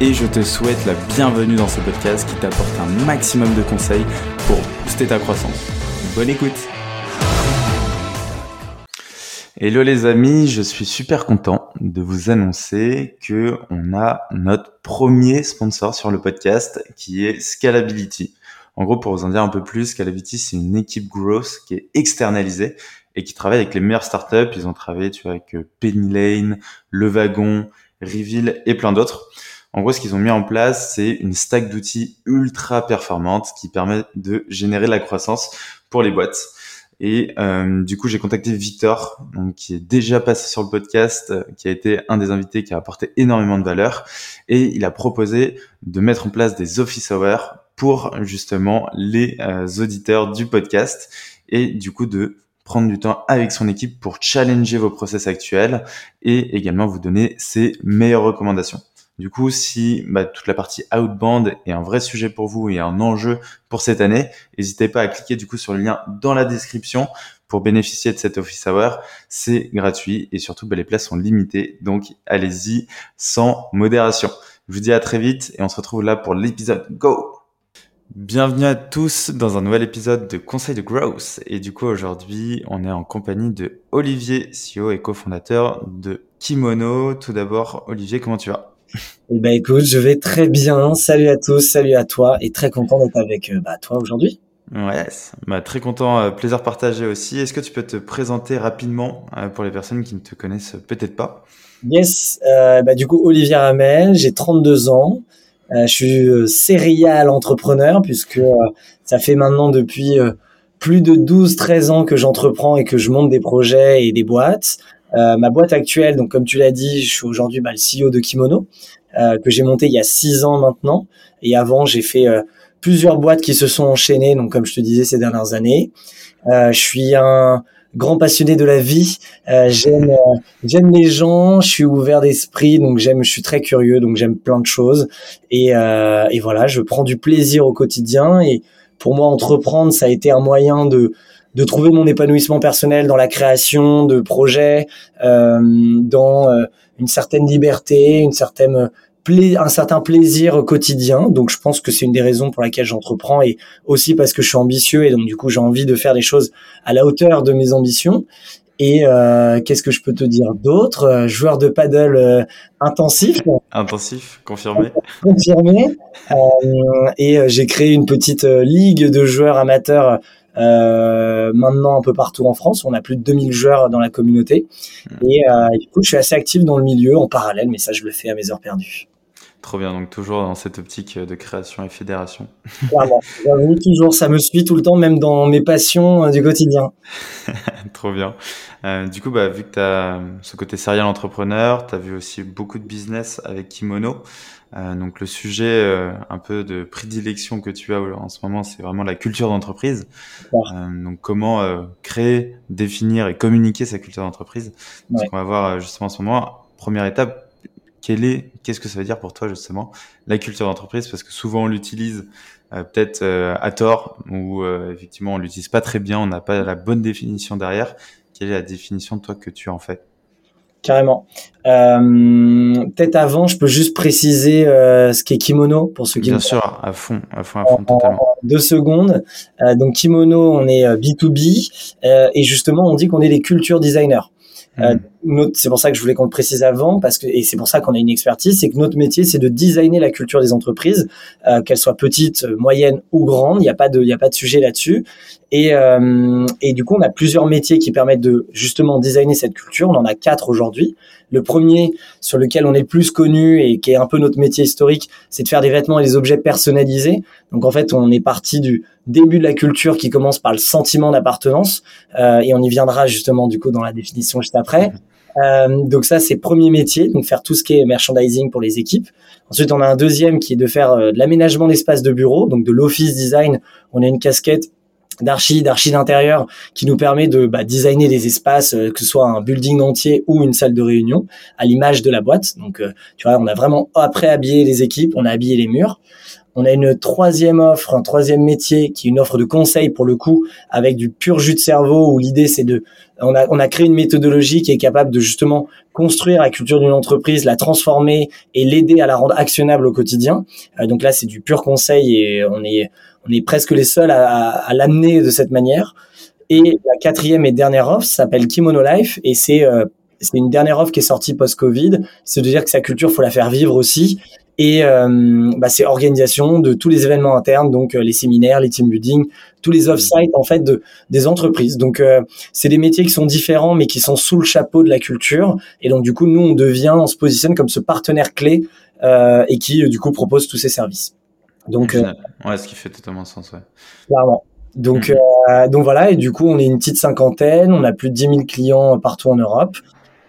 et je te souhaite la bienvenue dans ce podcast qui t'apporte un maximum de conseils pour booster ta croissance. Bonne écoute Hello les amis, je suis super content de vous annoncer que on a notre premier sponsor sur le podcast qui est Scalability. En gros, pour vous en dire un peu plus, Scalability, c'est une équipe growth qui est externalisée et qui travaille avec les meilleures startups. Ils ont travaillé, avec Penny Lane, Le Wagon, Reveal et plein d'autres. En gros, ce qu'ils ont mis en place, c'est une stack d'outils ultra performante qui permet de générer de la croissance pour les boîtes. Et euh, du coup, j'ai contacté Victor, donc, qui est déjà passé sur le podcast, qui a été un des invités qui a apporté énormément de valeur. Et il a proposé de mettre en place des office hours pour justement les euh, auditeurs du podcast et du coup de prendre du temps avec son équipe pour challenger vos process actuels et également vous donner ses meilleures recommandations. Du coup, si bah, toute la partie outbound est un vrai sujet pour vous et un enjeu pour cette année, n'hésitez pas à cliquer du coup sur le lien dans la description pour bénéficier de cet office hour. C'est gratuit et surtout bah, les places sont limitées, donc allez-y sans modération. Je vous dis à très vite et on se retrouve là pour l'épisode. Go Bienvenue à tous dans un nouvel épisode de Conseil de Growth. Et du coup, aujourd'hui, on est en compagnie de Olivier, CEO et cofondateur de Kimono. Tout d'abord, Olivier, comment tu vas? Eh ben écoute, je vais très bien. Salut à tous, salut à toi et très content d'être avec euh, bah, toi aujourd'hui. Ouais, bah, très content, euh, plaisir partagé aussi. Est-ce que tu peux te présenter rapidement euh, pour les personnes qui ne te connaissent peut-être pas? Yes, bah, du coup Olivier Ramel, j'ai 32 ans. je suis serial entrepreneur puisque ça fait maintenant depuis plus de 12-13 ans que j'entreprends et que je monte des projets et des boîtes. Euh, ma boîte actuelle, donc comme tu l'as dit, je suis aujourd'hui bah, le CEO de Kimono, euh, que j'ai monté il y a six ans maintenant. Et avant, j'ai fait euh, plusieurs boîtes qui se sont enchaînées, donc comme je te disais ces dernières années. je suis un grand passionné de la vie. j'aime j'aime les gens. Je suis ouvert d'esprit, donc j'aime. Je suis très curieux, donc j'aime plein de choses. Et, et voilà, je prends du plaisir au quotidien. Et pour moi, entreprendre, ça a été un moyen de de trouver mon épanouissement personnel dans la création de projets, euh, dans euh, une certaine liberté, une certaine un certain plaisir quotidien. Donc je pense que c'est une des raisons pour laquelle j'entreprends et aussi parce que je suis ambitieux et donc du coup j'ai envie de faire des choses à la hauteur de mes ambitions. Et euh, qu'est-ce que je peux te dire d'autre? Euh, Joueur de paddle euh, intensif. Intensif, confirmé. confirmé. Euh, et j'ai créé une petite ligue de joueurs amateurs euh, maintenant un peu partout en France. On a plus de 2000 joueurs dans la communauté. Hmm. Et euh, du coup, je suis assez actif dans le milieu en parallèle, mais ça, je le fais à mes heures perdues. Trop bien, donc toujours dans cette optique de création et fédération. Clairement, toujours, ça me suit tout le temps, même dans mes passions euh, du quotidien. Trop bien. du coup, bah, vu que tu as ce côté serial entrepreneur, tu as vu aussi beaucoup de business avec Kimono. Euh, donc le sujet euh, un peu de prédilection que tu as en ce moment, c'est vraiment la culture d'entreprise. Euh, donc comment euh, créer, définir et communiquer sa culture d'entreprise? Donc on va voir justement en ce moment. Première étape, quelle est, qu'est-ce que ça veut dire pour toi justement la culture d'entreprise? Parce que souvent on l'utilise peut-être à tort ou effectivement on l'utilise pas très bien, on n'a pas la bonne définition derrière. Quelle est la définition de toi que tu en fais? Carrément. Euh, Peut-être avant, je peux juste préciser euh, ce qu'est kimono pour ceux qui. Bien sûr, à fond, à fond, à fond, totalement. deux secondes. Euh, donc kimono, on est B2B euh, et justement, on dit qu'on est des culture designers. Euh, mm. c'est pour ça que je voulais qu'on le précise avant, parce que et c'est pour ça qu'on a une expertise, c'est que notre métier, c'est de designer la culture des entreprises, euh, qu'elles soient petites, moyennes ou grandes. Il n'y a pas de, il y a pas de sujet là-dessus. Et, euh, du coup, on a plusieurs métiers qui permettent de justement designer cette culture. On en a quatre aujourd'hui. Le premier, sur lequel on est plus connu et qui est un peu notre métier historique, c'est de faire des vêtements et des objets personnalisés. Donc en fait, on est parti du début de la culture qui commence par le sentiment d'appartenance, euh, et on y viendra justement du coup dans la définition juste après. Euh, donc ça, c'est premier métier, donc faire tout ce qui est merchandising pour les équipes. Ensuite, on a un deuxième qui est de faire euh, de l'aménagement d'espace de bureau, donc de l'office design. On a une casquette d'archi, d'archi d'intérieur qui nous permet de bah, designer des espaces, euh, que ce soit un building entier ou une salle de réunion, à l'image de la boîte. Donc, euh, tu vois, on a vraiment après habillé les équipes, on a habillé les murs. On a une troisième offre, un troisième métier qui est une offre de conseil pour le coup, avec du pur jus de cerveau où l'idée c'est de, on a, on a créé une méthodologie qui est capable de justement construire la culture d'une entreprise, la transformer et l'aider à la rendre actionnable au quotidien. Euh, donc là c'est du pur conseil et on est, on est presque les seuls à, à, l'amener de cette manière. Et la quatrième et dernière offre s'appelle Kimono Life et c'est euh, c'est une dernière offre qui est sortie post-Covid. C'est de dire que sa culture, faut la faire vivre aussi. Et euh, bah, c'est organisation de tous les événements internes, donc euh, les séminaires, les team building, tous les off-site en fait de des entreprises. Donc euh, c'est des métiers qui sont différents, mais qui sont sous le chapeau de la culture. Et donc du coup, nous on devient, on se positionne comme ce partenaire clé et qui du coup propose tous ces services. Donc, euh, ouais, ce qui fait totalement sens, ouais. Clairement. Donc, hmm. euh, donc voilà, et du coup, on est une petite cinquantaine, on a plus de 10 000 clients partout en Europe,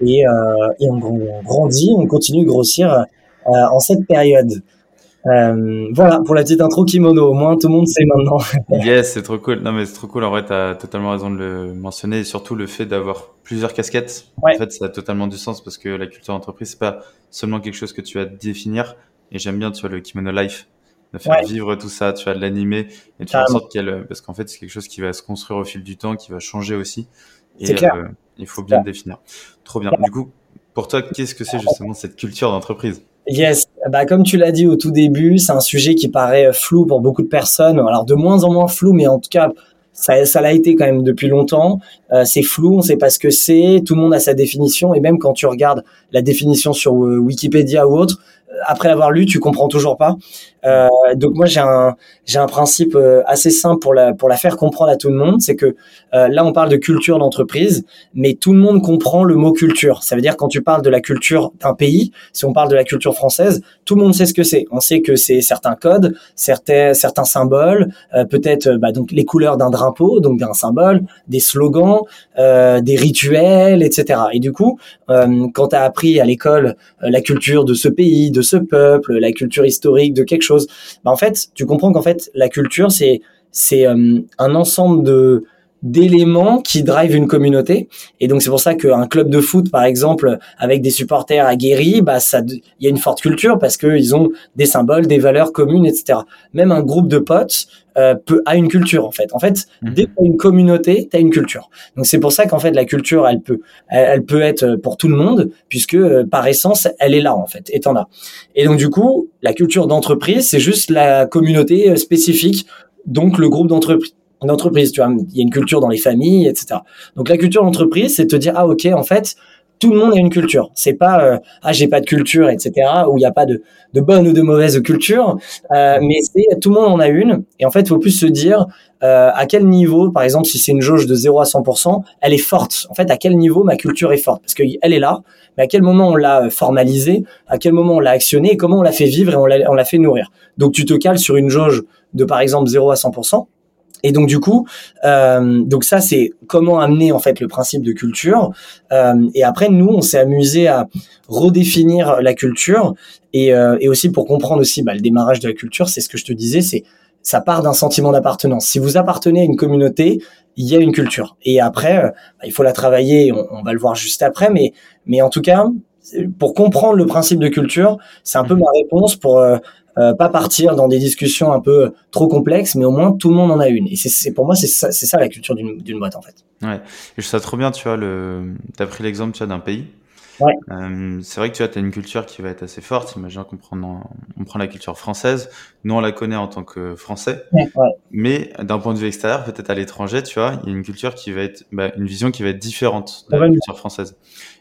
et, euh, et on, grandit, on continue de grossir euh, en cette période. Euh, voilà pour la petite intro kimono. Au moins tout le monde sait maintenant. yes, c'est trop cool. Non mais c'est trop cool. En vrai, t'as totalement raison de le mentionner et surtout le fait d'avoir plusieurs casquettes. En fait, ça a totalement du sens parce que la culture d'entreprise c'est pas seulement quelque chose que tu vas définir. Et j'aime bien, tu vois, le kimono life de faire vivre tout ça, tu vas de l'animer et tu fais en sorte qu'elle, parce qu'en fait c'est quelque chose qui va se construire au fil du temps, qui va changer aussi. Et euh, il faut bien le définir. Trop bien. Du coup, pour toi, qu'est-ce que c'est justement cette culture d'entreprise? Yes, bah comme tu l'as dit au tout début, c'est un sujet qui paraît flou pour beaucoup de personnes. Alors de moins en moins flou, mais en tout cas ça, ça l'a été quand même depuis longtemps. Euh, c'est flou, on ne sait pas ce que c'est. Tout le monde a sa définition, et même quand tu regardes la définition sur euh, Wikipédia ou autre, après l'avoir lu, tu comprends toujours pas. Euh, donc moi j'ai un j'ai un principe euh, assez simple pour la pour la faire comprendre à tout le monde, c'est que euh, là on parle de culture d'entreprise, mais tout le monde comprend le mot culture. Ça veut dire quand tu parles de la culture d'un pays, si on parle de la culture française, tout le monde sait ce que c'est. On sait que c'est certains codes, certains certains symboles, euh, peut-être bah, donc les couleurs d'un drapeau, donc d'un symbole, des slogans, des rituels, etc. Et du coup, quand tu as appris à l'école la culture de ce pays, de ce peuple, la culture historique de quelque chose. Bah, en fait, tu comprends qu'en fait, la culture, c'est c'est euh, un ensemble de d'éléments qui drive une communauté. Et donc c'est pour ça qu'un club de foot par exemple avec des supporters aguerris bah ça il y a une forte culture parce que ils ont des symboles des valeurs communes etc même un groupe de potes euh, peut a une culture en fait. En fait mhm. dès que as une communauté tu as une culture. Donc c'est pour ça qu'en fait la culture elle peut elle, peut être pour tout le monde puisque euh, par essence elle est là en fait et t'en as et donc du coup la culture d'entreprise c'est juste la communauté euh, spécifique donc le groupe d'entreprise entreprise, tu vois, il y a une culture dans les familles, etc. Donc la culture d'entreprise, c'est te dire ah ok en fait tout le monde a une culture. C'est pas euh, ah j'ai pas de culture, etc. Où il n'y a pas de, de bonne ou de mauvaise culture, euh, mais c'est tout le monde en a une. Et en fait, il faut plus se dire euh, à quel niveau, par exemple, si c'est une jauge de 0 à 100%, elle est forte. En fait, à quel niveau ma culture est forte? Parce qu'elle est là, mais à quel moment on l'a formalisée, à quel moment on l'a actionnée, et comment on l'a fait vivre? Et on l'a fait nourrir. Donc tu te cales sur une jauge de par exemple 0 à 100%. Et donc du coup, euh, donc ça c'est comment amener en fait le principe de culture. Euh, et après nous, on s'est amusé à redéfinir la culture et, euh, et aussi pour comprendre aussi bah, le démarrage de la culture, c'est ce que je te disais, c'est ça part d'un sentiment d'appartenance. Si vous appartenez à une communauté, il y a une culture. Et après, euh, bah, il faut la travailler. On, on, va le voir juste après, mais mais en tout cas, pour comprendre le principe de culture, c'est un peu ma réponse pour euh, euh, pas partir dans des discussions un peu trop complexes, mais au moins tout le monde en a une. Et c'est pour moi c'est ça, ça, la culture d'une boîte en fait. Ouais. Et je trouve ça trop bien, tu vois, le, t'as pris l'exemple, tu vois, d'un pays. Ouais. Euh, c'est vrai que tu as une culture qui va être assez forte. Imagine qu'on prend, on prend la culture française. Nous, on la connaît en tant que Français. Ouais, ouais. Mais d'un point de vue extérieur, peut-être à l'étranger, tu vois, il y a une culture qui va être, bah, une vision qui va être différente de la culture française.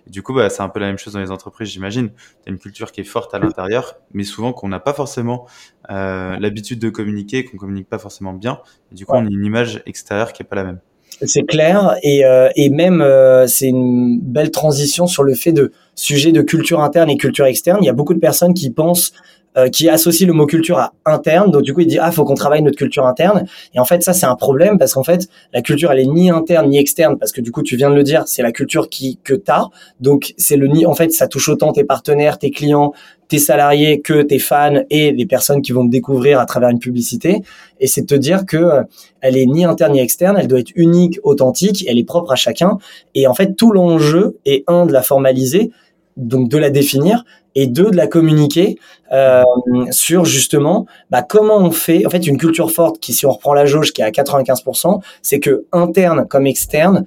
Et du coup, bah, c'est un peu la même chose dans les entreprises, j'imagine. Tu as une culture qui est forte à l'intérieur, mais souvent qu'on n'a pas forcément euh, l'habitude de communiquer, qu'on communique pas forcément bien. Et du coup, on a une image extérieure qui est pas la même. C'est clair et, euh, et même euh, c'est une belle transition sur le fait de sujet de culture interne et culture externe. Il y a beaucoup de personnes qui pensent euh, qui associe le mot culture à interne. Donc du coup, il dit ah faut qu'on travaille notre culture interne. Et en fait, ça c'est un problème parce qu'en fait, la culture elle est ni interne ni externe parce que du coup, tu viens de le dire, c'est la culture qui que t'as. Donc c'est le ni en fait, ça touche autant tes partenaires, tes clients, tes salariés que tes fans et les personnes qui vont te découvrir à travers une publicité. Et c'est de te dire que euh, elle est ni interne ni externe, elle doit être unique, authentique, elle est propre à chacun. Et en fait, tout l'enjeu est un de la formaliser donc de la définir et deux de la communiquer euh, sur justement bah, comment on fait en fait une culture forte qui si on reprend la jauge qui est à 95% c'est que interne comme externe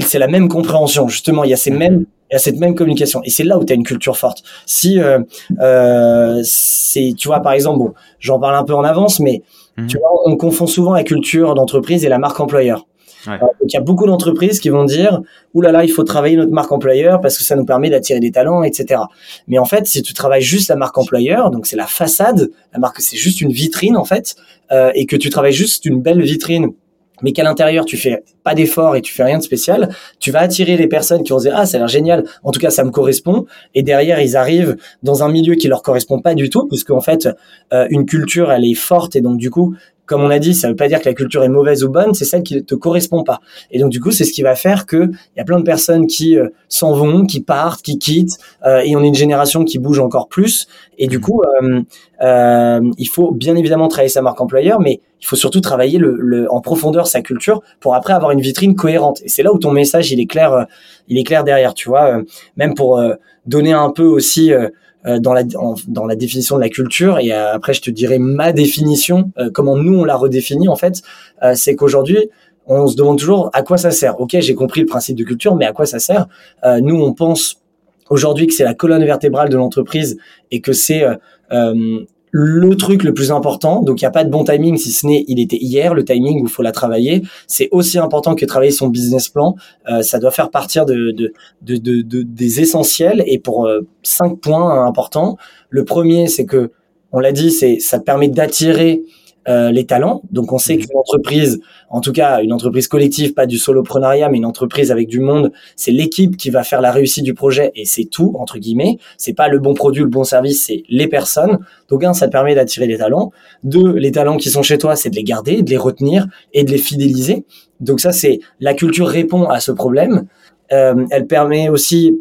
c'est la même compréhension. Justement il y a ces mêmes il y a cette même communication. Et c'est là où tu as une culture forte. Si euh, euh, c'est tu vois par exemple bon j'en parle un peu en avance mais mmh. tu vois on confond souvent la culture d'entreprise et la marque employeur Ouais. il y a beaucoup d'entreprises qui vont dire Ouh là là, il faut travailler notre marque employeur parce que ça nous permet d'attirer des talents, etc. Mais en fait, si tu travailles juste la marque employeur, donc c'est la façade, la marque c'est juste une vitrine en fait, euh, et que tu travailles juste une belle vitrine mais qu'à l'intérieur tu fais pas d'effort et tu fais rien de spécial, tu vas attirer les personnes qui vont dire ah ça a l'air génial, en tout cas ça me correspond, et derrière ils arrivent dans un milieu qui leur correspond pas du tout, puisque en fait euh, une culture elle est forte et donc du coup comme on a dit, ça veut pas dire que la culture est mauvaise ou bonne, c'est celle qui ne te correspond pas. Et donc du coup, c'est ce qui va faire que il y a plein de personnes qui euh, s'en vont, qui partent, qui quittent, euh, et on est une génération qui bouge encore plus. Et du coup, euh, il faut bien évidemment travailler sa marque employeur, mais il faut surtout travailler le, en profondeur sa culture pour après avoir une vitrine cohérente. Et c'est là où ton message il est clair, il est clair derrière, tu vois. même pour donner un peu aussi euh, dans la dans la définition de la culture et euh, après je te dirai ma définition euh, comment nous on la redéfinit en fait c'est qu'aujourd'hui on se demande toujours à quoi ça sert. Ok j'ai compris le principe de culture mais à quoi ça sert? Nous on pense aujourd'hui que c'est la colonne vertébrale de l'entreprise et que c'est le truc le plus important. Donc, il n'y a pas de bon timing, si ce n'est il était hier, le timing où il faut la travailler. C'est aussi important que travailler son business plan. Euh, ça doit faire partir de, de, de, de des essentiels. Et pour euh, cinq points importants, le premier, c'est que, on l'a dit, c'est ça permet d'attirer euh, les talents. Donc on sait mmh. qu'une entreprise, en tout cas une entreprise collective, pas du soloprenariat, mais une entreprise avec du monde, c'est l'équipe qui va faire la réussite du projet et c'est tout entre guillemets. C'est pas le bon produit, le bon service, c'est les personnes. Donc un, ça te permet d'attirer les talents. Deux, les talents qui sont chez toi, c'est de les garder, de les retenir et de les fidéliser. Donc ça, c'est la culture répond à ce problème. Euh, elle permet aussi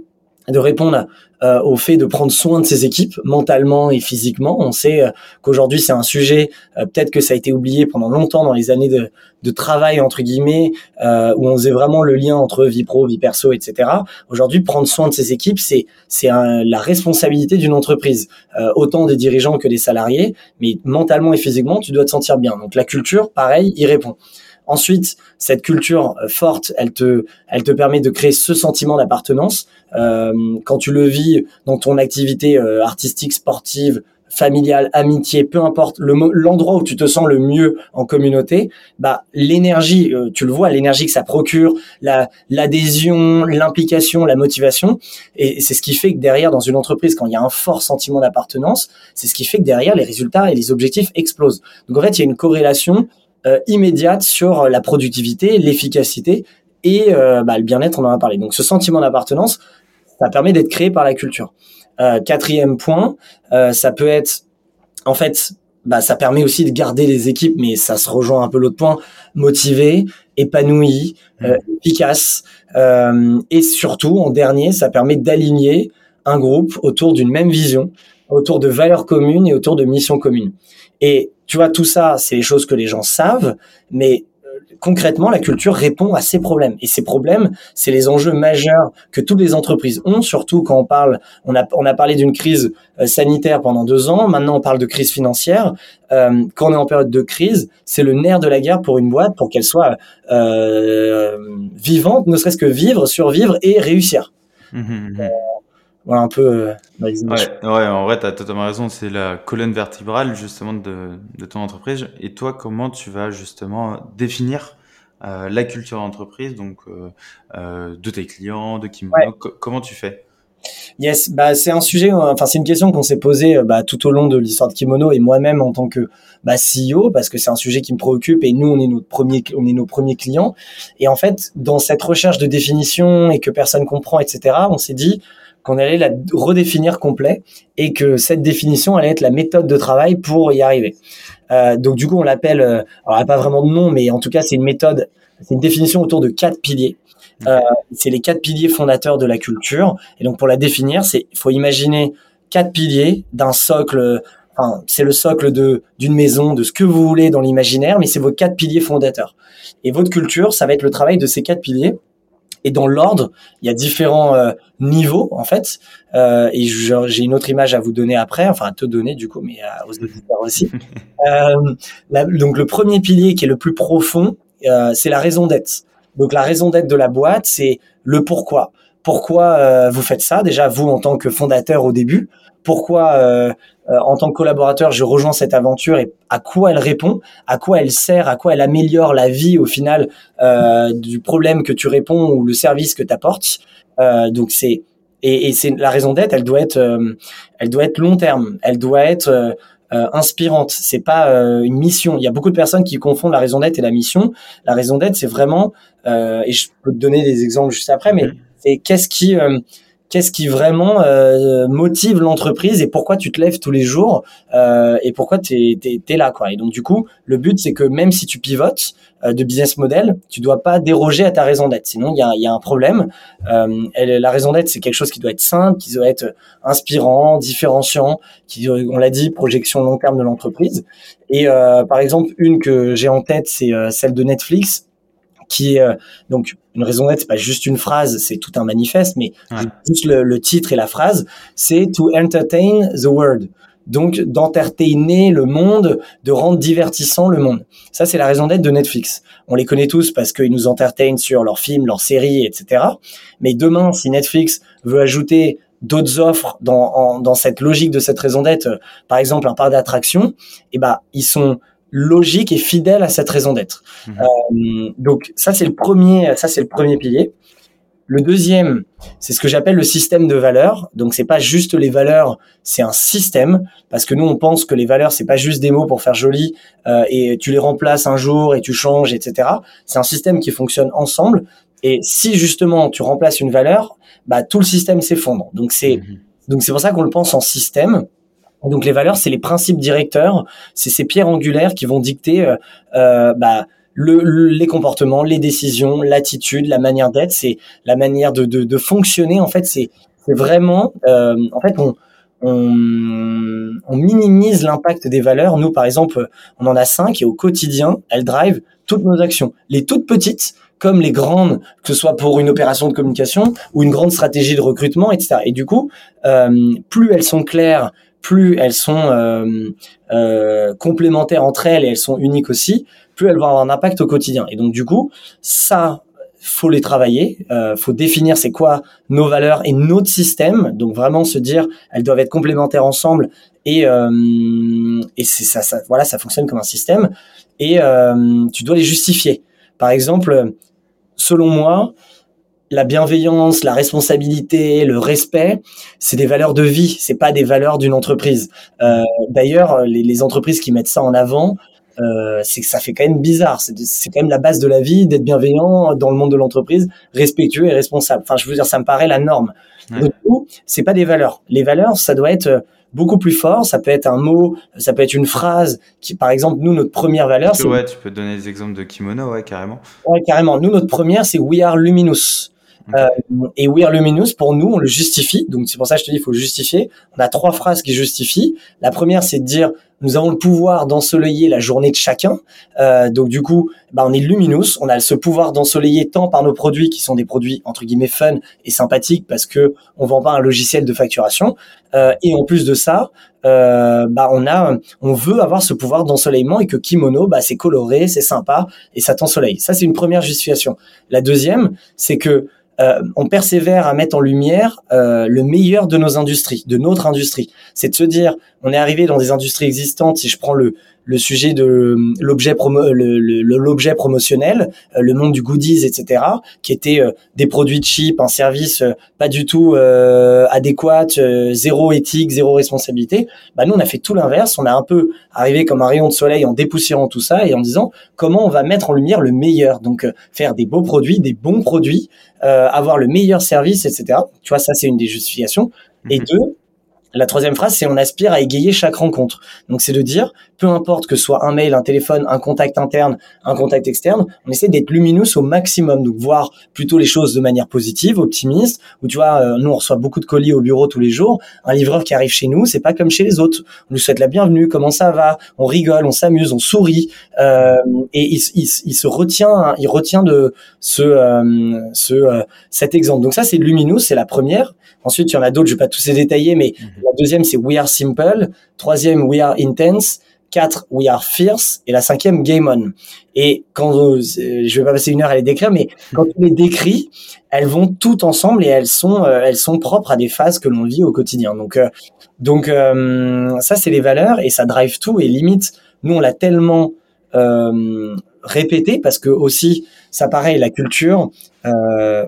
de répondre euh, au fait de prendre soin de ses équipes mentalement et physiquement. On sait euh, qu'aujourd'hui c'est un sujet, euh, peut-être que ça a été oublié pendant longtemps dans les années de, de travail entre guillemets, où on faisait vraiment le lien entre vie pro, vie perso, etc. Aujourd'hui, prendre soin de ses équipes, c'est c'est la responsabilité d'une entreprise, autant des dirigeants que des salariés, mais mentalement et physiquement, tu dois te sentir bien. Donc la culture, pareil, y répond. Ensuite, cette culture euh, forte, elle te, elle te permet de créer ce sentiment d'appartenance. Euh, quand tu le vis dans ton activité euh, artistique, sportive, familiale, amitié, peu importe l'endroit où tu te sens le mieux en communauté, bah l'énergie, tu le vois, l'énergie que ça procure, la l'adhésion, l'implication, la motivation, et c'est ce qui fait que derrière dans une entreprise, quand il y a un fort sentiment d'appartenance, c'est ce qui fait que derrière les résultats et les objectifs explosent. Donc en fait, il y a une corrélation euh, immédiate sur la productivité, l'efficacité et euh, bah, le bien-être, on en a parlé. Donc ce sentiment d'appartenance, ça permet d'être créé par la culture. Euh, quatrième point, ça peut être, en fait, bah, ça permet aussi de garder les équipes, mais ça se rejoint un peu l'autre point, motivé, épanoui, mmh. efficace, et surtout, en dernier, ça permet d'aligner un groupe autour d'une même vision, autour de valeurs communes et autour de missions communes. Et tu vois, tout ça, c'est les choses que les gens savent, mais euh, concrètement, la culture répond à ces problèmes. Et ces problèmes, c'est les enjeux majeurs que toutes les entreprises ont, surtout quand on parle, on a, on a parlé d'une crise euh, sanitaire pendant deux ans, maintenant on parle de crise financière. Euh, quand on est en période de crise, c'est le nerf de la guerre pour une boîte, pour qu'elle soit euh, vivante, ne serait-ce que vivre, survivre et réussir. Mmh, mmh, mmh voilà un peu euh, ouais, ouais, en vrai, tu as totalement raison. C'est la colonne vertébrale justement de, de, ton entreprise. Et toi, comment tu vas justement définir euh, la culture d'entreprise, donc euh, euh de tes clients, de qui Comment tu fais? Yes, bah c'est un sujet, enfin c'est une question qu'on s'est posée bah, tout au long de l'histoire de Kimono et moi-même en tant que bah, CEO parce que c'est un sujet qui me préoccupe et nous on est notre premier, on est nos premiers clients et en fait dans cette recherche de définition et que personne comprend etc. On s'est dit qu'on allait la redéfinir complet et que cette définition allait être la méthode de travail pour y arriver. Euh, donc du coup, on l'appelle, euh, alors elle n'a pas vraiment de nom, mais en tout cas, c'est une méthode, c'est une définition autour de quatre piliers. Euh, c'est les quatre piliers fondateurs de la culture. Et donc pour la définir, c'est il faut imaginer quatre piliers d'un socle. Enfin, c'est le socle de d'une maison, de ce que vous voulez dans l'imaginaire, mais c'est vos quatre piliers fondateurs. Et votre culture, ça va être le travail de ces quatre piliers et dans l'ordre, il y a différents euh, niveaux en fait. Euh, et j'ai une autre image à vous donner après, enfin à te donner du coup, mais aux auditeurs aussi. euh, donc le premier pilier qui est le plus profond, euh, c'est la raison d'être. Donc la raison d'être de la boîte, c'est le pourquoi. Pourquoi euh, vous faites ça Déjà vous en tant que fondateur au début, pourquoi euh, euh, en tant que collaborateur je rejoins cette aventure et à quoi elle répond, à quoi elle sert, à quoi elle améliore la vie au final euh, du problème que tu réponds ou le service que tu apportes. donc c'est et, et c'est la raison d'être, elle doit être elle doit être long terme, elle doit être inspirante. C'est pas une mission. Il y a beaucoup de personnes qui confondent la raison d'être et la mission. La raison d'être, c'est vraiment, et je peux te donner des exemples juste après, mais c'est qu'est-ce qui qu'est-ce qui vraiment euh, motive l'entreprise et pourquoi tu te lèves tous les jours euh, et pourquoi tu es, là quoi? Et donc du coup, le but c'est que même si tu pivotes euh, de business model, tu dois pas déroger à ta raison d'être. Sinon, il y a, y un problème. Elle, la raison d'être, c'est quelque chose qui doit être simple, qui doit être inspirant, différenciant, qui, on l'a dit, projection long terme de l'entreprise. Et par exemple, une que j'ai en tête, c'est celle de Netflix qui est euh, donc une raison d'être, c'est pas juste une phrase, c'est tout un manifeste, mais juste le, titre et la phrase, c'est to entertain the world. Donc d'entertainer le monde, de rendre divertissant le monde. Ça, c'est la raison d'être de Netflix. On les connaît tous parce qu'ils nous entertainent sur leurs films, leurs séries, etc. Mais demain, si Netflix veut ajouter d'autres offres dans, dans cette logique de cette raison d'être, euh, par exemple un parc d'attractions, eh ben ils sont logique et fidèle à cette raison d'être. Mhm. Euh, donc ça c'est le premier, ça c'est le premier pilier. Le deuxième, c'est ce que j'appelle le système de valeurs. Donc c'est pas juste les valeurs, c'est un système parce que nous on pense que les valeurs c'est pas juste des mots pour faire joli euh, et tu les remplaces un jour et tu changes, etc. C'est un système qui fonctionne ensemble. Et si justement tu remplaces une valeur, bah tout le système s'effondre. Donc c'est mhm. donc c'est pour ça qu'on le pense en système. Donc les valeurs, c'est les principes directeurs, c'est ces pierres angulaires qui vont dicter euh, euh bah, le, les comportements, les décisions, l'attitude, la manière d'être, c'est la manière de, de, de, fonctionner. En fait, c'est vraiment, euh, en fait, on, on, on minimise l'impact des valeurs. Nous, par exemple, on en a cinq et au quotidien, elles drivent toutes nos actions. Les toutes petites, comme les grandes, que ce soit pour une opération de communication ou une grande stratégie de recrutement, etc. Et du coup, euh, plus elles sont claires, plus elles sont euh, euh, complémentaires entre elles et elles sont uniques aussi, plus elles vont avoir un impact au quotidien. Et donc du coup, ça, faut les travailler, euh, faut définir c'est quoi nos valeurs et notre système. Donc vraiment se dire elles doivent être complémentaires ensemble et euh, et ça, voilà, ça fonctionne comme un système. Et tu dois les justifier. Par exemple, selon moi, la bienveillance, la responsabilité, le respect, c'est des valeurs de vie, c'est pas des valeurs d'une entreprise. Euh, d'ailleurs, les, entreprises qui mettent ça en avant, euh, c'est que ça fait quand même bizarre. C'est quand même la base de la vie d'être bienveillant dans le monde de l'entreprise, respectueux et responsable. Enfin, je veux dire, ça me paraît la norme. Du coup, c'est pas des valeurs. Les valeurs, ça doit être beaucoup plus fort. Ça peut être un mot, ça peut être une phrase. Qui, par exemple, nous, notre première valeur, c'est ouais, tu peux donner des exemples de kimono, ouais, carrément. Ouais, carrément. Nous, notre première, c'est We Are Luminous. Euh, et We Are Luminous, pour nous, on le justifie. Donc c'est pour ça que je te dis, il faut le justifier. On a trois phrases qui justifient. La première, c'est de dire, nous avons le pouvoir d'ensoleiller la journée de chacun. Euh, donc du coup, bah, on est luminous. On a ce pouvoir d'ensoleiller tant par nos produits qui sont des produits entre guillemets fun et sympathiques parce que on vend pas un logiciel de facturation. Euh, et en plus de ça, euh, bah on a, on veut avoir ce pouvoir d'ensoleillement et que kimono, bah c'est coloré, c'est sympa et ça t'ensoleille. Ça c'est une première justification. La deuxième, c'est que euh, on persévère à mettre en lumière euh, le meilleur de nos industries, de notre industrie. C'est de se dire, on est arrivé dans des industries existantes. Si je prends le le sujet de l'objet promo, l'objet promotionnel, le monde du goodies, etc., qui était des produits cheap, un service pas du tout adéquat, zéro éthique, zéro responsabilité. Bah nous, on a fait tout l'inverse. On a un peu arrivé comme un rayon de soleil en dépoussiérant tout ça et en disant comment on va mettre en lumière le meilleur. Donc faire des beaux produits, des bons produits, avoir le meilleur service, etc. Tu vois, ça c'est une des justifications. Et mhm. deux, la troisième phrase, c'est on aspire à égayer chaque rencontre. Donc c'est de dire, peu importe que ce soit un mail, un téléphone, un contact interne, un contact externe, on essaie d'être lumineux au maximum, donc voir plutôt les choses de manière positive, optimiste. Ou tu vois, euh, nous on reçoit beaucoup de colis au bureau tous les jours. Un livreur qui arrive chez nous, c'est pas comme chez les autres. On lui souhaite la bienvenue, comment ça va? On rigole, on s'amuse, on sourit, euh, et il, il, se retient, il retient de ce, euh, ce euh, cet exemple. Donc ça c'est lumineux, c'est la première. Ensuite, il y en a d'autres, je vais pas tous les détailler, mais mhm. La deuxième, c'est We Are Simple. Troisième, We Are Intense. Quatre, We Are Fierce. Et la cinquième, Game On. Et quand euh, je vais pas passer une heure à les décrire, mais quand tu les décris, elles vont toutes ensemble et elles sont, euh, elles sont propres à des phases que l'on vit au quotidien. Donc, euh, donc ça, c'est les valeurs et ça drive tout. Et limite, nous, on l'a tellement répété parce que aussi, ça pareil, la culture,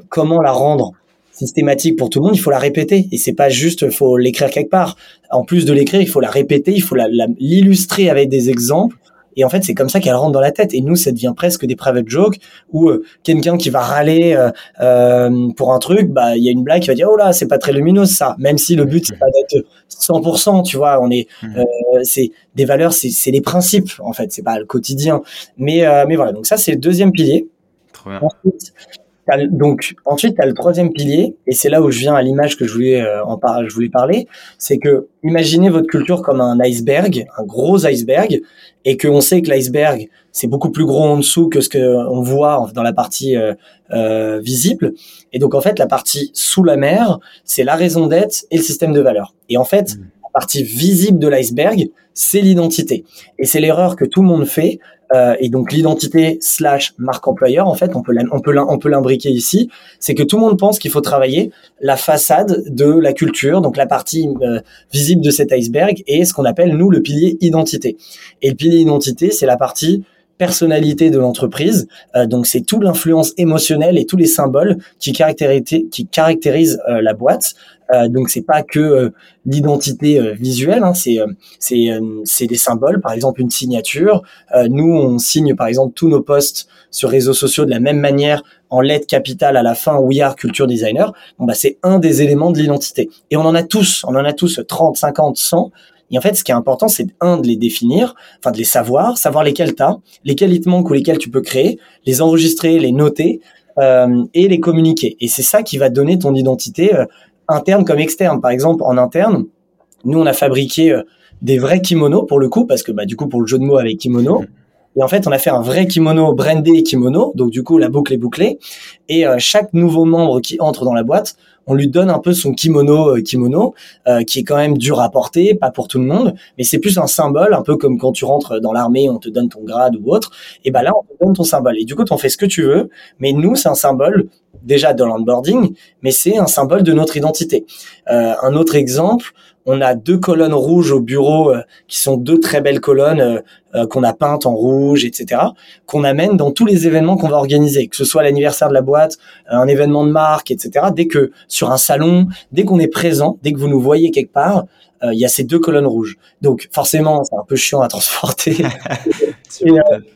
comment la rendre systématique pour tout le monde, il faut la répéter. Et c'est pas juste, faut l'écrire quelque part. En plus de l'écrire, il faut la répéter, il faut l'illustrer avec des exemples. Et en fait, c'est comme ça qu'elle rentre dans la tête. Et nous, ça devient presque des private jokes où euh, quelqu'un qui va râler euh, euh, pour un truc, bah il y a une blague qui va dire oh là, c'est pas très lumineux ça. Même si le but c'est pas d'être 100%, tu vois, on est, mmh. c'est des valeurs, c'est les principes en fait, c'est pas le quotidien. Mais mais voilà, donc ça c'est le deuxième pilier. Trop bien donc ensuite, tu as le troisième pilier, et c'est là où je viens à l'image que je voulais euh, en par je voulais parler, c'est que imaginez votre culture comme un iceberg, un gros iceberg, et que on sait que l'iceberg c'est beaucoup plus gros en dessous que ce que on voit dans la partie euh, euh, visible, et donc en fait la partie sous la mer, c'est la raison d'être et le système de valeur. Et en fait, mmh. la partie visible de l'iceberg, c'est l'identité, et c'est l'erreur que tout le monde fait euh, et donc l'identité slash marque employeur, en fait, on peut on peut l'imbriquer ici. C'est que tout le monde pense qu'il faut travailler la façade de la culture, donc la partie euh, visible de cet iceberg, et ce qu'on appelle nous le pilier identité. Et le pilier identité, c'est la partie personnalité de l'entreprise. Euh, donc c'est toute l'influence émotionnelle et tous les symboles qui caractérisent, qui caractérisent euh, la boîte. Euh, donc c'est pas que euh, l'identité euh, visuelle, hein, c'est c'est c'est des symboles. Par exemple une signature. nous on signe par exemple tous nos posts sur réseaux sociaux de la même manière en lettres capitales à la fin We Are Culture Designer. Bon bah c'est un des éléments de l'identité. Et on en a tous, on en a tous 30, 50, 100. Et en fait, ce qui est important, c'est un de les définir, enfin de les savoir, savoir lesquels t'as, lesquels il te manquent ou lesquels tu peux créer, les enregistrer, les noter euh, et les communiquer. Et c'est ça qui va donner ton identité euh, interne comme externe. Par exemple, en interne, nous, on a fabriqué euh, des vrais kimonos pour le coup, parce que bah, du coup, pour le jeu de mots avec kimono. Et en fait, on a fait un vrai kimono brandé kimono, donc du coup, la boucle est bouclée. Et euh, chaque nouveau membre qui entre dans la boîte, on lui donne un peu son kimono, euh, kimono, qui est quand même dur à porter, pas pour tout le monde, mais c'est plus un symbole, un peu comme quand tu rentres dans l'armée, on te donne ton grade ou autre. Et ben là, on te donne ton symbole. Et du coup, tu en fais ce que tu veux, mais nous, c'est un symbole déjà de l'onboarding, mais c'est un symbole de notre identité. Euh, un autre exemple, on a deux colonnes rouges au bureau euh, qui sont deux très belles colonnes euh, qu'on a peintes en rouge, etc. qu'on amène dans tous les événements qu'on va organiser, que ce soit l'anniversaire de la boîte, un événement de marque, etc. Dès que sur un salon, dès qu'on est présent, dès que vous nous voyez quelque part, il y a ces deux colonnes rouges. Donc forcément, c'est un peu chiant à transporter.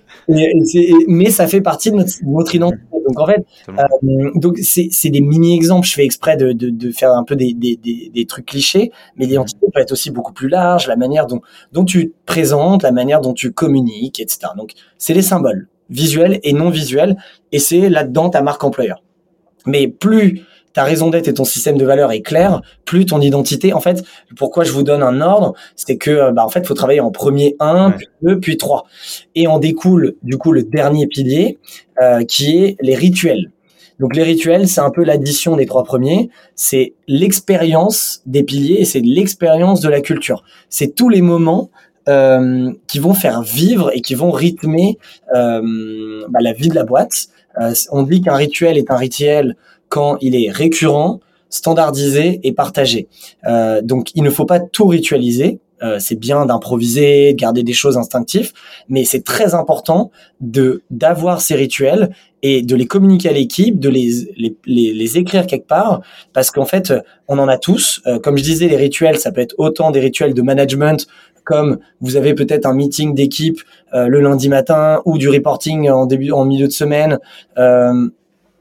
mais ça fait partie de notre, identité. Donc en fait, euh, donc c'est des mini exemples. Je fais exprès de, de, de faire un peu des, des, des, des trucs clichés, mais l'identité peut être aussi beaucoup plus large, la manière dont dont tu te présentes, la manière dont tu communiques, etc. Donc c'est les symboles visuels et non visuels, et c'est là-dedans ta marque employeur. Mais plus ta raison d'être et ton système de valeurs est clair, plus ton identité, en fait, pourquoi je vous donne un ordre, c'est que, euh, bah, en fait, faut travailler en premier un, puis deux, puis trois. Et en découle, du coup, le dernier pilier, euh, qui est les rituels. Donc les rituels, c'est un peu l'addition des trois premiers. C'est l'expérience des piliers et c'est l'expérience de la culture. C'est tous les moments euh, qui vont faire vivre et qui vont rythmer euh, bah, la vie de la boîte. Euh, on dit qu'un rituel est un rituel quand il est récurrent, standardisé et partagé. Euh, donc, il ne faut pas tout ritualiser. Euh, c'est bien d'improviser, de garder des choses instinctives, mais c'est très important de d'avoir ces rituels et de les communiquer à l'équipe, de les, les, les, écrire quelque part, parce qu'en fait, on en a tous. Euh, comme je disais, les rituels, ça peut être autant des rituels de management, comme vous avez peut-être un meeting d'équipe euh, le lundi matin ou du reporting en début, en milieu de semaine. Euh,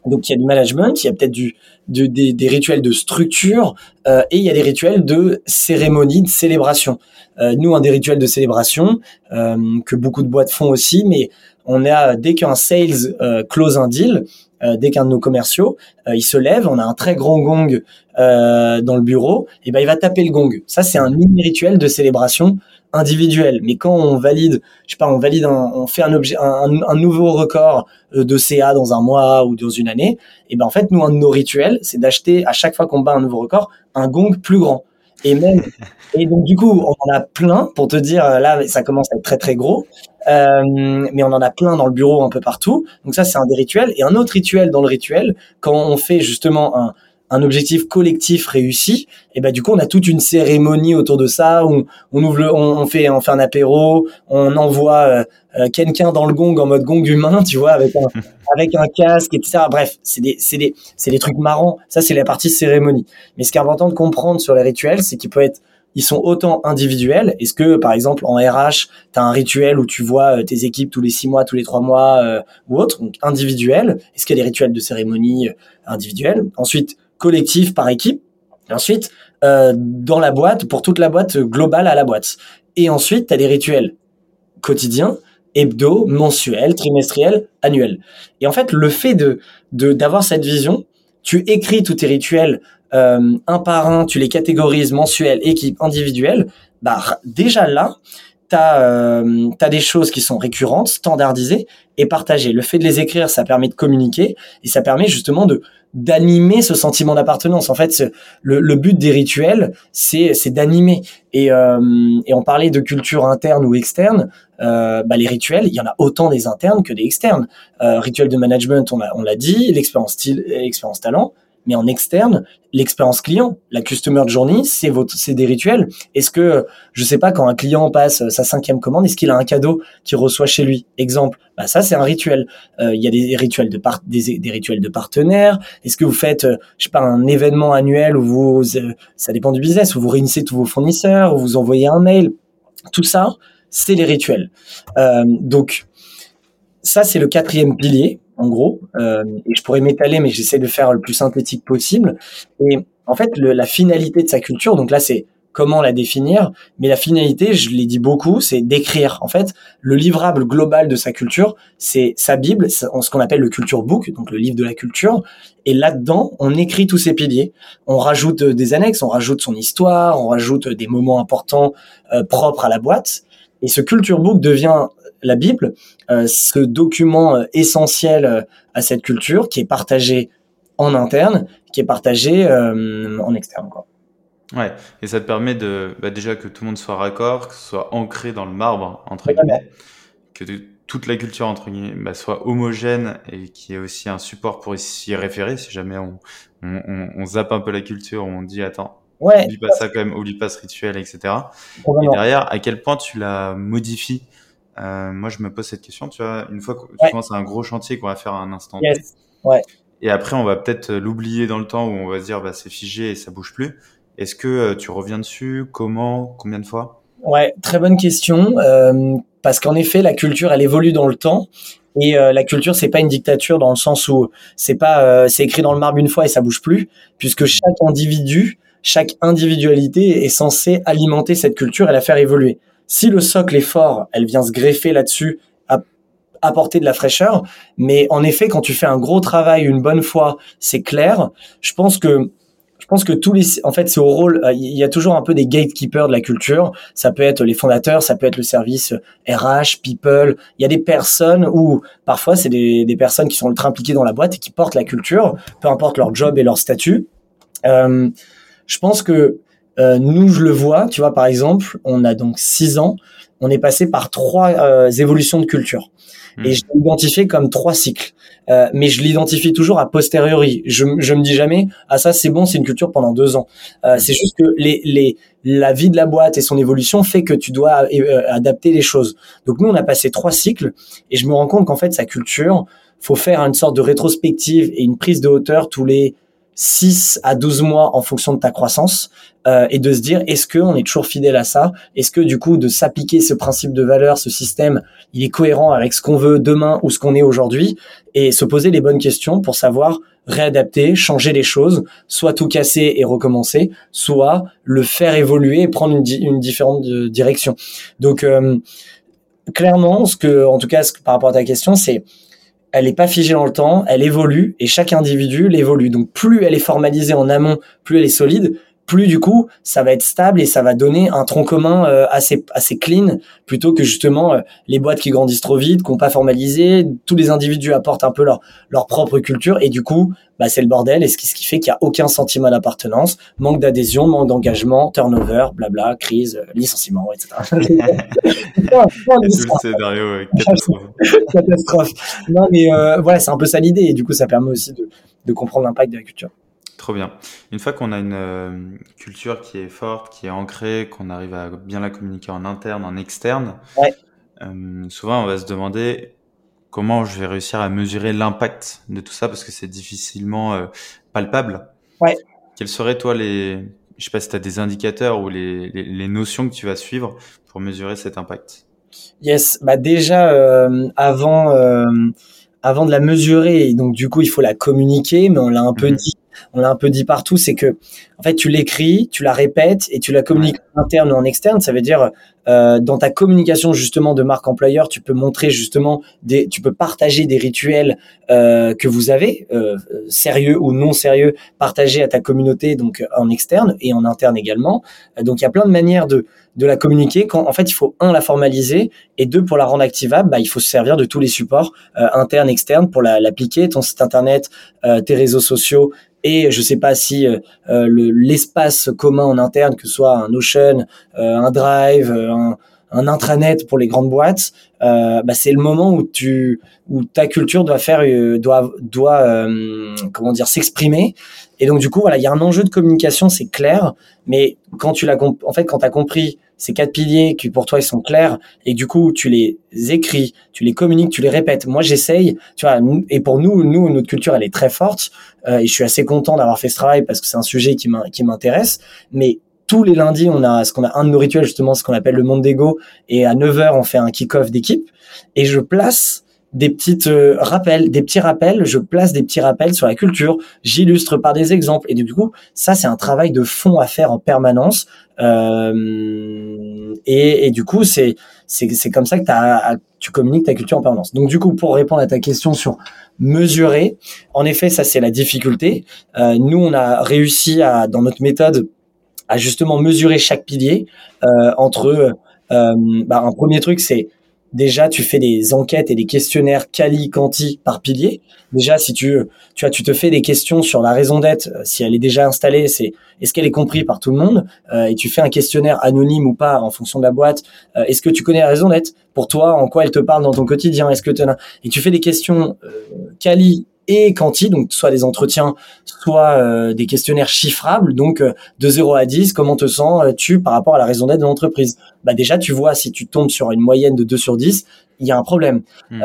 donc il y a du management, il y a peut-être du, des, rituels de structure euh, et il y a des rituels de cérémonie, de célébration. Euh, nous, un des rituels de célébration euh, que beaucoup de boîtes font aussi, mais on a dès qu'un sales euh, close un deal, dès qu'un de nos commerciaux, il se lève, on a un très grand gong dans le bureau, et ben il va taper le gong. Ça c'est un mini rituel de célébration individuel. Mais quand on valide, je sais pas, on valide, on fait un objet, un, nouveau record euh, de CA dans un mois ou dans une année, et ben en fait, nous, un de nos rituels, c'est d'acheter à chaque fois qu'on bat un nouveau record, un gong plus grand. Et même, et donc du coup, on en a plein pour te dire, euh, là, ça commence à être très très gros. Euh, mais on en a plein dans le bureau un peu partout. Donc ça, c'est un des rituels. Et un autre rituel dans le rituel, quand on fait justement un, un objectif collectif réussi, et ben du coup on a toute une cérémonie autour de ça. On, on ouvre, on, fait, on fait un apéro, on envoie euh, euh, quelqu'un dans le gong en mode gong humain, tu vois, avec un, avec un casque, etc. Bref, c'est des, c'est des, c'est des trucs marrants. Ça c'est la partie cérémonie. Mais ce qui est important de comprendre sur les rituels, c'est qu'ils peuvent être ils sont autant individuels. Est-ce que, par exemple, en RH, tu as un rituel où tu vois euh, tes équipes tous les six mois, tous les trois mois ou autre, donc individuel Est-ce qu'il y a des rituels de cérémonie individuels? Ensuite, collectif par équipe. Et ensuite, euh, dans la boîte, pour toute la boîte globale à la boîte. Et ensuite, tu as des rituels quotidiens, hebdo, mensuels, trimestriels, annuels. Et en fait, le fait de d'avoir cette vision, tu écris tous tes rituels euh, un par un, tu les catégorises mensuels, équipe, individuelle. Bah déjà là, tu as, euh, des choses qui sont récurrentes, standardisées et partagées. Le fait de les écrire, ça permet de communiquer et ça permet justement de d'animer ce sentiment d'appartenance. En fait, le, le, but des rituels, c'est d'animer. Et, euh, et on parlait de culture interne ou externe. Euh, bah, les rituels, il y en a autant des internes que des externes. Euh, rituel de management, on l'a on dit, l'expérience l'expérience talent. Mais en externe, l'expérience client, la customer journey, c'est votre, c'est des rituels. Est-ce que, je sais pas, quand un client passe sa cinquième commande, est-ce qu'il a un cadeau qu'il reçoit chez lui? Exemple, bah ça c'est un rituel. Euh, il y a des rituels de part, des, des rituels de partenaires. Est-ce que vous faites, euh, je sais pas, un événement annuel où vous, euh, ça dépend du business, où vous réunissez tous vos fournisseurs, où vous envoyez un mail? Tout ça, c'est les rituels. donc ça c'est le quatrième pilier en gros. Euh, et je pourrais m'étaler, mais j'essaie de faire le plus synthétique possible. Et en fait, le, la finalité de sa culture, donc là, c'est comment la définir, mais la finalité, je l'ai dit beaucoup, c'est d'écrire. En fait, le livrable global de sa culture, c'est sa Bible, ce qu'on appelle le culture book, donc le livre de la culture. Et là-dedans, on écrit tous ces piliers. On rajoute des annexes, on rajoute son histoire, on rajoute des moments importants euh, propres à la boîte. Et ce culture book devient la Bible, euh, ce document euh, essentiel euh, à cette culture qui est partagé en interne, qui est partagé en externe. Quoi. Ouais, et ça te permet de bah déjà que tout le monde soit raccord, que ce soit ancré dans le marbre entre guillemets, que toute la culture entre guillemets bah, soit homogène et qu'il y ait aussi un support pour s'y référer si jamais on, on, on, zappe un peu la culture, on dit attends, ouais, oublie pas ça quand même, oublie pas ce rituel, etc. Et derrière, à quel point tu la modifies euh, moi, je me pose cette question, tu vois, une fois que tu commences à un gros chantier qu'on va faire à un instant T, ouais. et après, on va peut-être l'oublier dans le temps où on va se dire, bah, c'est figé et ça bouge plus. Est-ce que euh, tu reviens dessus? Comment? Combien de fois? Ouais, très bonne question. Euh, parce qu'en effet, la culture, elle évolue dans le temps. Et euh, la culture, c'est pas une dictature dans le sens où c'est pas, c'est écrit dans le marbre une fois et ça bouge plus, puisque chaque individu, chaque individualité est censée alimenter cette culture et la faire évoluer. Si le socle est fort, elle vient se greffer là-dessus, apporter de la fraîcheur. Mais en effet, quand tu fais un gros travail une bonne fois, c'est clair. Je pense que je pense que tous les, en fait, c'est au rôle. Il y a toujours un peu des gatekeepers de la culture. Ça peut être les fondateurs, ça peut être le service RH, people. Il y a des personnes où parfois c'est des, des personnes qui sont ultra impliquées dans la boîte et qui portent la culture, peu importe leur job et leur statut. Euh, je pense que nous, je le vois, tu vois, par exemple, on a donc six ans, on est passé par trois évolutions de culture. Et hmm. je l'ai identifié comme trois cycles. Euh, mais je l'identifie toujours à posteriori. Je, je me dis jamais, ah ça c'est bon, c'est une culture pendant deux ans. Euh, hmm. c'est juste que les, les, la vie de la boîte et son évolution fait que tu dois euh, adapter les choses. Donc nous, on a passé trois cycles et je me rends compte qu'en fait, sa culture, faut faire une sorte de rétrospective et une prise de hauteur tous les 6 à 12 mois en fonction de ta croissance euh, et de se dire est-ce que on est toujours fidèle à ça? Est-ce que du coup de s'appliquer ce principe de valeur, ce système, il est cohérent avec ce qu'on veut demain ou ce qu'on est aujourd'hui? Et se poser les bonnes questions pour savoir réadapter, changer les choses, soit tout casser et recommencer, soit le faire évoluer et prendre une, une différente euh, direction. Donc euh, clairement, ce que en tout cas ce, par rapport à ta question, c'est elle n'est pas figée dans le temps, elle évolue et chaque individu l'évolue. Donc plus elle est formalisée en amont, plus elle est solide, plus du coup ça va être stable et ça va donner un tronc commun euh, assez assez clean plutôt que justement euh, les boîtes qui grandissent trop vite, qui n'ont pas formalisé, tous les individus apportent un peu leur leur propre culture et du coup bah c'est le bordel et ce qui ce qui fait qu'il y a aucun sentiment d'appartenance, manque d'adhésion, manque d'engagement, turnover, blabla, crise, euh, licenciement, etc. catastrophe. catastrophe. Non mais voilà c'est un peu ça l'idée et du coup ça permet aussi de de comprendre l'impact de la culture. Trop bien. Une fois qu'on a une euh, culture qui est forte, qui est ancrée, qu'on arrive à bien la communiquer en interne, en externe, euh, souvent on va se demander comment je vais réussir à mesurer l'impact de tout ça parce que c'est difficilement euh, palpable. Ouais. Quels seraient toi les, je sais pas si tu as des indicateurs ou les, les, les, notions que tu vas suivre pour mesurer cet impact? Yes, bah déjà avant avant de la mesurer, donc du coup il faut la communiquer, mais on l'a un peu mhm. dit on l'a un peu dit partout, c'est que en fait tu l'écris, tu la répètes et tu la communiques en interne ou en externe. Ça veut dire euh, dans ta communication justement de marque employeur, tu peux montrer justement des, tu peux partager des rituels euh, que vous avez, euh, sérieux ou non sérieux, partager à ta communauté donc en externe et en interne également. donc il y a plein de manières de de la communiquer quand en fait il faut un la formaliser et deux pour la rendre activable bah, il faut se servir de tous les supports internes externes pour l'appliquer ton site internet tes réseaux sociaux et je sais pas si euh, euh, l'espace commun en interne, que ce soit un Notion, euh, un Drive, un, un, intranet pour les grandes boîtes, bah, c'est le moment où tu où ta culture doit faire doit doit comment dire s'exprimer et donc du coup voilà il y a un enjeu de communication c'est clair mais quand tu l'as en fait quand tu as compris ces quatre piliers qui pour toi ils sont clairs et du coup tu les écris, tu les communiques, tu les répètes. Moi j'essaye, tu vois, et pour nous, nous notre culture elle est très forte euh, et je suis assez content d'avoir fait ce travail parce que c'est un sujet qui m'intéresse. Mais tous les lundis, on a ce qu'on a un de nos rituels justement, ce qu'on appelle le monde d'ego et à 9h on fait un kick-off d'équipe et je place des petites euh, rappels, des petits rappels, je place des petits rappels sur la culture, j'illustre par des exemples et du coup, ça c'est un travail de fond à faire en permanence euh, et, du coup, c'est c'est comme ça que tu communiques ta culture en permanence. Donc du coup, pour répondre à ta question sur mesurer, en effet, ça c'est la difficulté. Euh, nous, on a réussi à dans notre méthode à justement mesurer chaque pilier euh, entre euh, bah, un premier truc, c'est déjà tu fais des enquêtes et des questionnaires quali quanti par pilier. Déjà si tu tu vois tu te fais des questions sur la raison d'être euh, si elle est déjà installée c'est est-ce qu'elle est comprise par tout le monde euh, et tu fais un questionnaire anonyme ou pas en fonction de la boîte euh, est-ce que tu connais la raison d'être pour toi en quoi elle te parle dans ton quotidien est-ce que tu et tu fais des questions quali et quanti, donc soit des entretiens, soit euh, des questionnaires chiffrables, donc euh, de 0 à 10, comment te sens-tu euh, par rapport à la raison d'être de l'entreprise? Bah déjà, tu vois, si tu tombes sur une moyenne de 2 sur 10, il y a un problème. Hmm.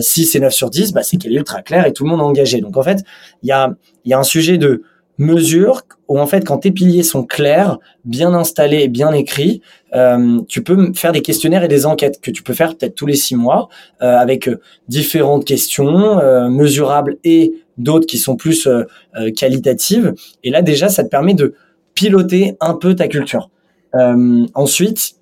si c'est 9 sur 10, bah, c'est qu'elle est ultra claire et tout le monde est engagé. Donc en fait, il y a, il y a un sujet de mesure où en fait quand tes piliers sont clairs, bien installés et bien écrits, euh, tu peux faire des questionnaires et des enquêtes que tu peux faire peut-être tous les six mois euh, avec euh, différentes questions euh, mesurables et d'autres qui sont plus euh, qualitatives. Et là déjà, ça te permet de piloter un peu ta culture. ensuite,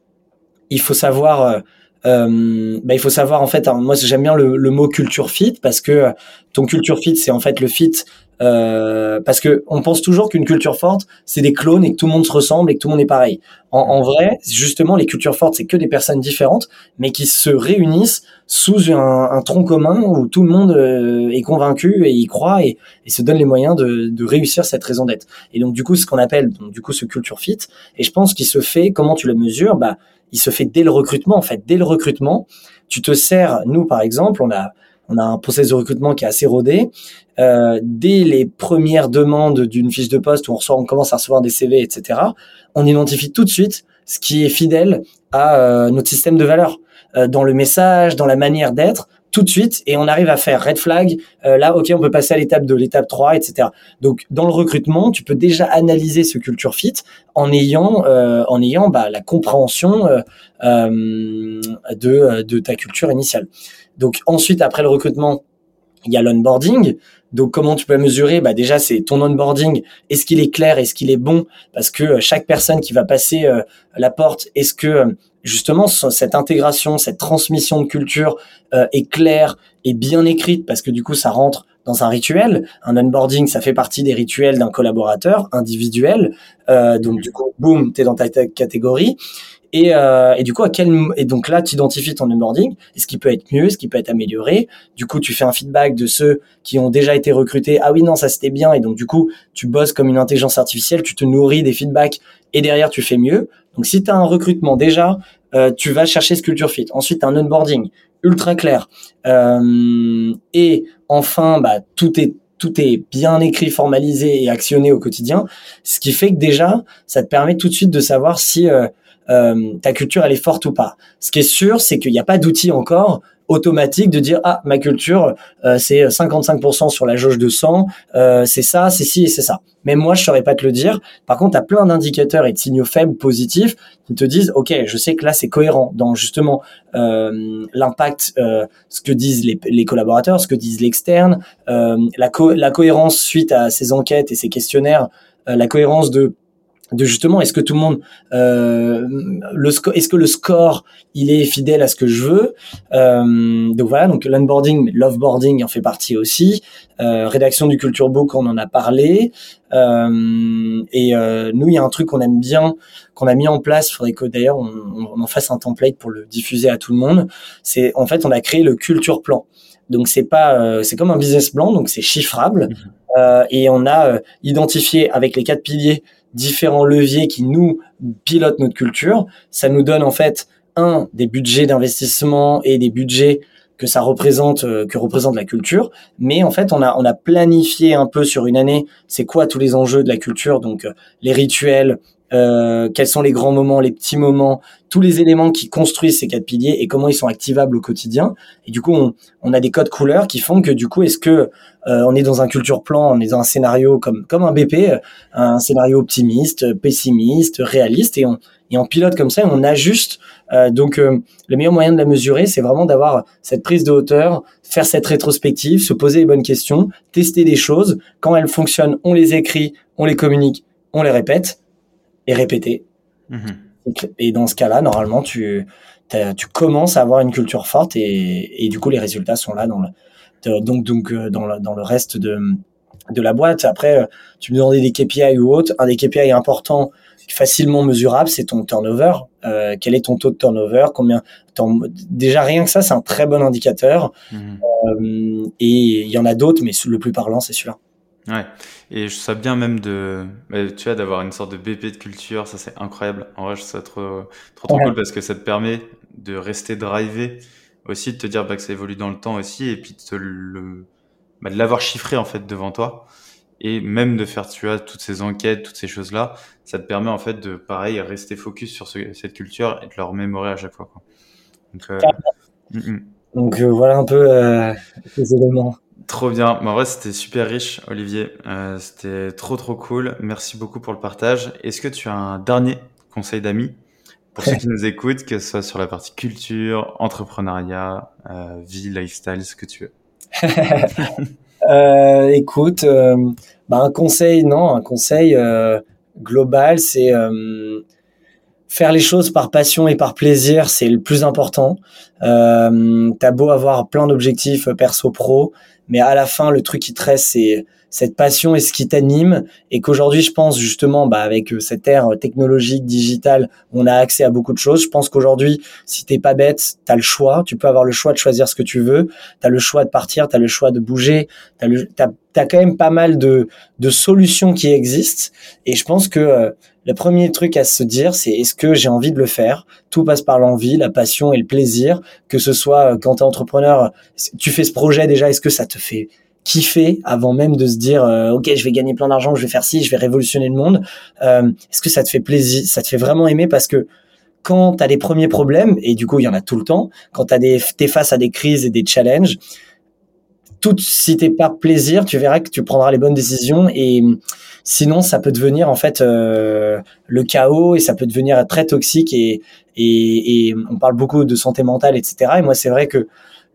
il faut savoir euh, bah, il faut savoir en fait, moi j'aime bien le, le, mot culture fit parce que ton culture fit c'est en fait le fit euh, parce que on pense toujours qu'une culture forte, c'est des clones et que tout le monde se ressemble et que tout le monde est pareil. En, en vrai, justement, les cultures fortes, c'est que des personnes différentes, mais qui se réunissent sous un, un tronc commun où tout le monde euh, est convaincu et y croit et, et se donne les moyens de, de réussir cette raison d'être. Et donc, du coup, ce qu'on appelle, du coup, ce culture fit, et je pense qu'il se fait, comment tu le mesures? Bah, il se fait dès le recrutement, en fait. Dès le recrutement, tu te sers, nous, par exemple, on a on a un process de recrutement qui est assez rodé. Euh, dès les premières demandes d'une fiche de poste où on, reçoit, on commence à recevoir des CV, etc., on identifie tout de suite ce qui est fidèle à euh, notre système de valeurs, euh, dans le message, dans la manière d'être, tout de suite, et on arrive à faire red flag. Euh, là, ok, on peut passer à l'étape de l'étape 3, etc. Donc, dans le recrutement, tu peux déjà analyser ce culture fit en ayant, euh, en ayant bah, la compréhension euh de, de ta culture initiale. Donc ensuite, après le recrutement, il y a l'onboarding. Donc comment tu peux mesurer? Bah déjà c'est ton onboarding. Est-ce qu'il est clair? Est-ce qu'il est bon? Parce que euh, chaque personne qui va passer euh, la porte, est-ce que euh, justement cette intégration, cette transmission de culture est claire et bien écrite? Parce que du coup ça rentre dans un rituel. Un onboarding, ça fait partie des rituels d'un collaborateur individuel. donc du coup, boum, t'es dans ta catégorie. Et, euh, et, du coup, à quel et donc là, tu identifies ton onboarding, est-ce qui peut être mieux, ce qui peut être amélioré. Du coup, tu fais un feedback de ceux qui ont déjà été recrutés. Ah oui, non, ça c'était bien. Et donc du coup, tu bosses comme une intelligence artificielle, tu te nourris des feedbacks et derrière tu fais mieux. Donc si tu as un recrutement déjà, euh, tu vas chercher ce culture fit. Ensuite, un onboarding ultra clair. Euh, et enfin, bah tout est tout est bien écrit, formalisé et actionné au quotidien, ce qui fait que déjà, ça te permet tout de suite de savoir si euh, euh, ta culture elle est forte ou pas. Ce qui est sûr, c'est qu'il n'y a pas d'outil encore automatique de dire ah ma culture euh, c'est 55% sur la jauge de sang, euh, c'est ça, c'est ci et c'est ça. Mais moi je saurais pas te le dire. Par contre, tu as plein d'indicateurs et de signaux faibles positifs qui te disent OK, je sais que là c'est cohérent dans justement euh, l'impact euh, ce que disent les, les, collaborateurs, ce que disent l'externe, euh, la, co la cohérence suite à ces enquêtes et ces questionnaires, la cohérence de de justement est-ce que tout le monde euh, le est-ce que le score il est fidèle à ce que je veux euh, donc voilà donc l'onboarding l'offboarding en fait partie aussi euh, rédaction du culture book on en a parlé euh, et euh, nous il y a un truc qu'on aime bien qu'on a mis en place faudrait que d'ailleurs on, on, en fasse un template pour le diffuser à tout le monde c'est en fait on a créé le culture plan donc c'est pas euh, c'est comme un business plan donc c'est chiffrable mmh. et on a identifié avec les quatre piliers différents leviers qui nous pilotent notre culture. Ça nous donne en fait un des budgets d'investissement et des budgets que ça représente euh, que représente la culture mais en fait on a on a planifié un peu sur une année c'est quoi tous les enjeux de la culture donc euh, les rituels euh, quels sont les grands moments, les petits moments, tous les éléments qui construisent ces quatre piliers et comment ils sont activables au quotidien. Et du coup, on, on a des codes couleurs qui font que du coup, est-ce que euh, on est dans un culture plan, on est dans un scénario comme comme un BP, un scénario optimiste, pessimiste, réaliste, et on et on pilote comme ça, et on ajuste. Euh, donc, euh, le meilleur moyen de la mesurer, c'est vraiment d'avoir cette prise de hauteur, faire cette rétrospective, se poser les bonnes questions, tester des choses. Quand elles fonctionnent, on les écrit, on les communique, on les répète et répéter. Mhm. Et dans ce cas-là, normalement, tu, tu commences à avoir une culture forte et, et du coup, les résultats sont là dans le, donc, donc, euh, dans, le, dans le reste de, de la boîte. Après, euh, tu me demandais des KPI ou autre. Un des KPI importants, facilement mesurable, c'est ton turnover. Euh, quel est ton taux de turnover? Combien Déjà rien que ça, c'est un très bon indicateur. Mhm. Euh, et il y en a d'autres, mais le plus parlant, c'est celui-là. Ouais. Et je sais bien même de, tu vois, d'avoir une sorte de BP de culture, ça c'est incroyable. En vrai, je trouve ça trop, trop, trop cool parce que ça te permet de rester drivé, aussi de te dire bah, que ça évolue dans le temps aussi, et puis de le, bah, de l'avoir chiffré en fait devant toi, et même de faire, tu vois, toutes ces enquêtes, toutes ces choses là, ça te permet en fait de, pareil, rester focus sur cette culture et de leur remémorer à chaque fois. Quoi. Donc, euh, mm, mm. Donc euh, voilà un peu euh, les éléments. Trop bien. en vrai, c'était super riche, Olivier. Euh, c'était trop, trop cool. Merci beaucoup pour le partage. Est-ce que tu as un dernier conseil d'amis pour ceux qui nous écoutent, que ce soit sur la partie culture, entrepreneuriat, euh, vie, lifestyle, ce que tu veux? Euh, Écoute, bah, un conseil, non, un conseil global, c'est faire les choses par passion et par plaisir, c'est le plus important. Euh, T'as beau avoir plein d'objectifs perso pro, mais à la fin, le truc qui te reste, c'est cette passion est ce qui t'anime et qu'aujourd'hui je pense justement bah avec euh, cette ère technologique digitale on a accès à beaucoup de choses. Je pense qu'aujourd'hui si t'es pas bête t'as le choix. Tu peux avoir le choix de choisir ce que tu veux. T'as le choix de partir t'as le choix de bouger. T'as as quand même pas mal de de solutions qui existent. Et je pense que euh, le premier truc à se dire c'est est-ce que j'ai envie de le faire? Tout passe par l'envie la passion et le plaisir. Que ce soit euh, quand t'es entrepreneur tu fais ce projet déjà est-ce que ça te fait kiffer avant même de se dire euh, ok je vais gagner plein d'argent je vais faire ci je vais révolutionner le monde. Euh, est-ce que ça te fait plaisir ça te fait vraiment aimer parce que quand tu as des premiers problèmes et du coup il y en a tout le temps quand tu des t'es face à des crises et des challenges tout si t'es pas plaisir tu verras que tu prendras les bonnes décisions et sinon ça peut devenir en fait euh, le chaos et ça peut devenir très toxique et, et, et on parle beaucoup de santé mentale etc et moi c'est vrai que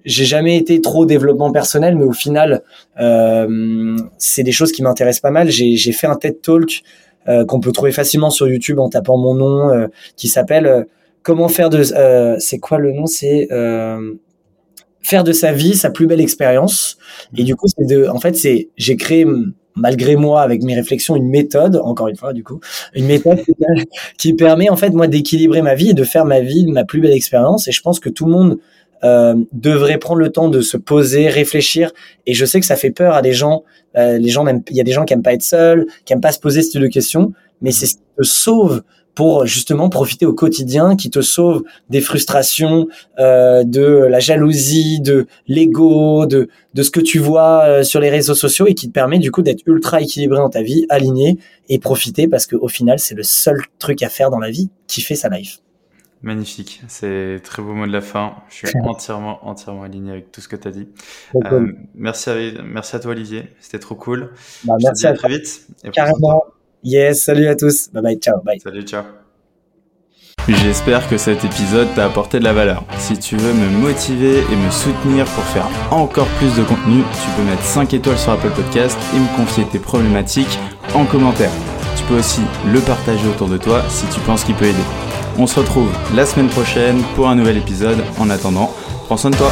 j'ai jamais été trop développement personnel, mais au final, euh, c'est des choses qui m'intéressent pas mal. J'ai fait un TED Talk euh, qu'on peut trouver facilement sur YouTube en tapant mon nom, euh, qui s'appelle Comment faire de... C'est quoi le nom? C'est faire de sa vie sa plus belle expérience. Et du coup, c'est de... En fait, c'est j'ai créé malgré moi, avec mes réflexions, une méthode, encore une fois, du coup, une méthode qui permet, en fait, moi, d'équilibrer ma vie et de faire ma vie ma plus belle expérience. Et je pense que tout le monde euh, devrait prendre le temps de se poser, réfléchir. Et je sais que ça fait peur à des gens. Euh, les gens, il y a des gens qui aiment pas être seuls, qui aiment pas se poser ce type de questions. Mais c'est ce qui te sauve pour justement profiter au quotidien, qui te sauve des frustrations, euh, de la jalousie, de l'ego, de, de ce que tu vois euh, sur les réseaux sociaux et qui te permet du coup d'être ultra équilibré dans ta vie, aligné et profiter parce qu'au final c'est le seul truc à faire dans la vie fait sa life. Magnifique, c'est très beau mot de la fin. Je suis entièrement, entièrement aligné avec tout ce que tu as dit. Euh, merci, à, merci à toi Olivier, c'était trop cool. Bah, merci à, très vite. Carrément. Yes, salut à tous. Bye bye, ciao. Bye. Salut, ciao. J'espère que cet épisode t'a apporté de la valeur. Si tu veux me motiver et me soutenir pour faire encore plus de contenu, tu peux mettre 5 étoiles sur Apple Podcast et me confier tes problématiques en commentaire. Tu peux aussi le partager autour de toi si tu penses qu'il peut aider. On se retrouve la semaine prochaine pour un nouvel épisode. En attendant, prends soin de toi.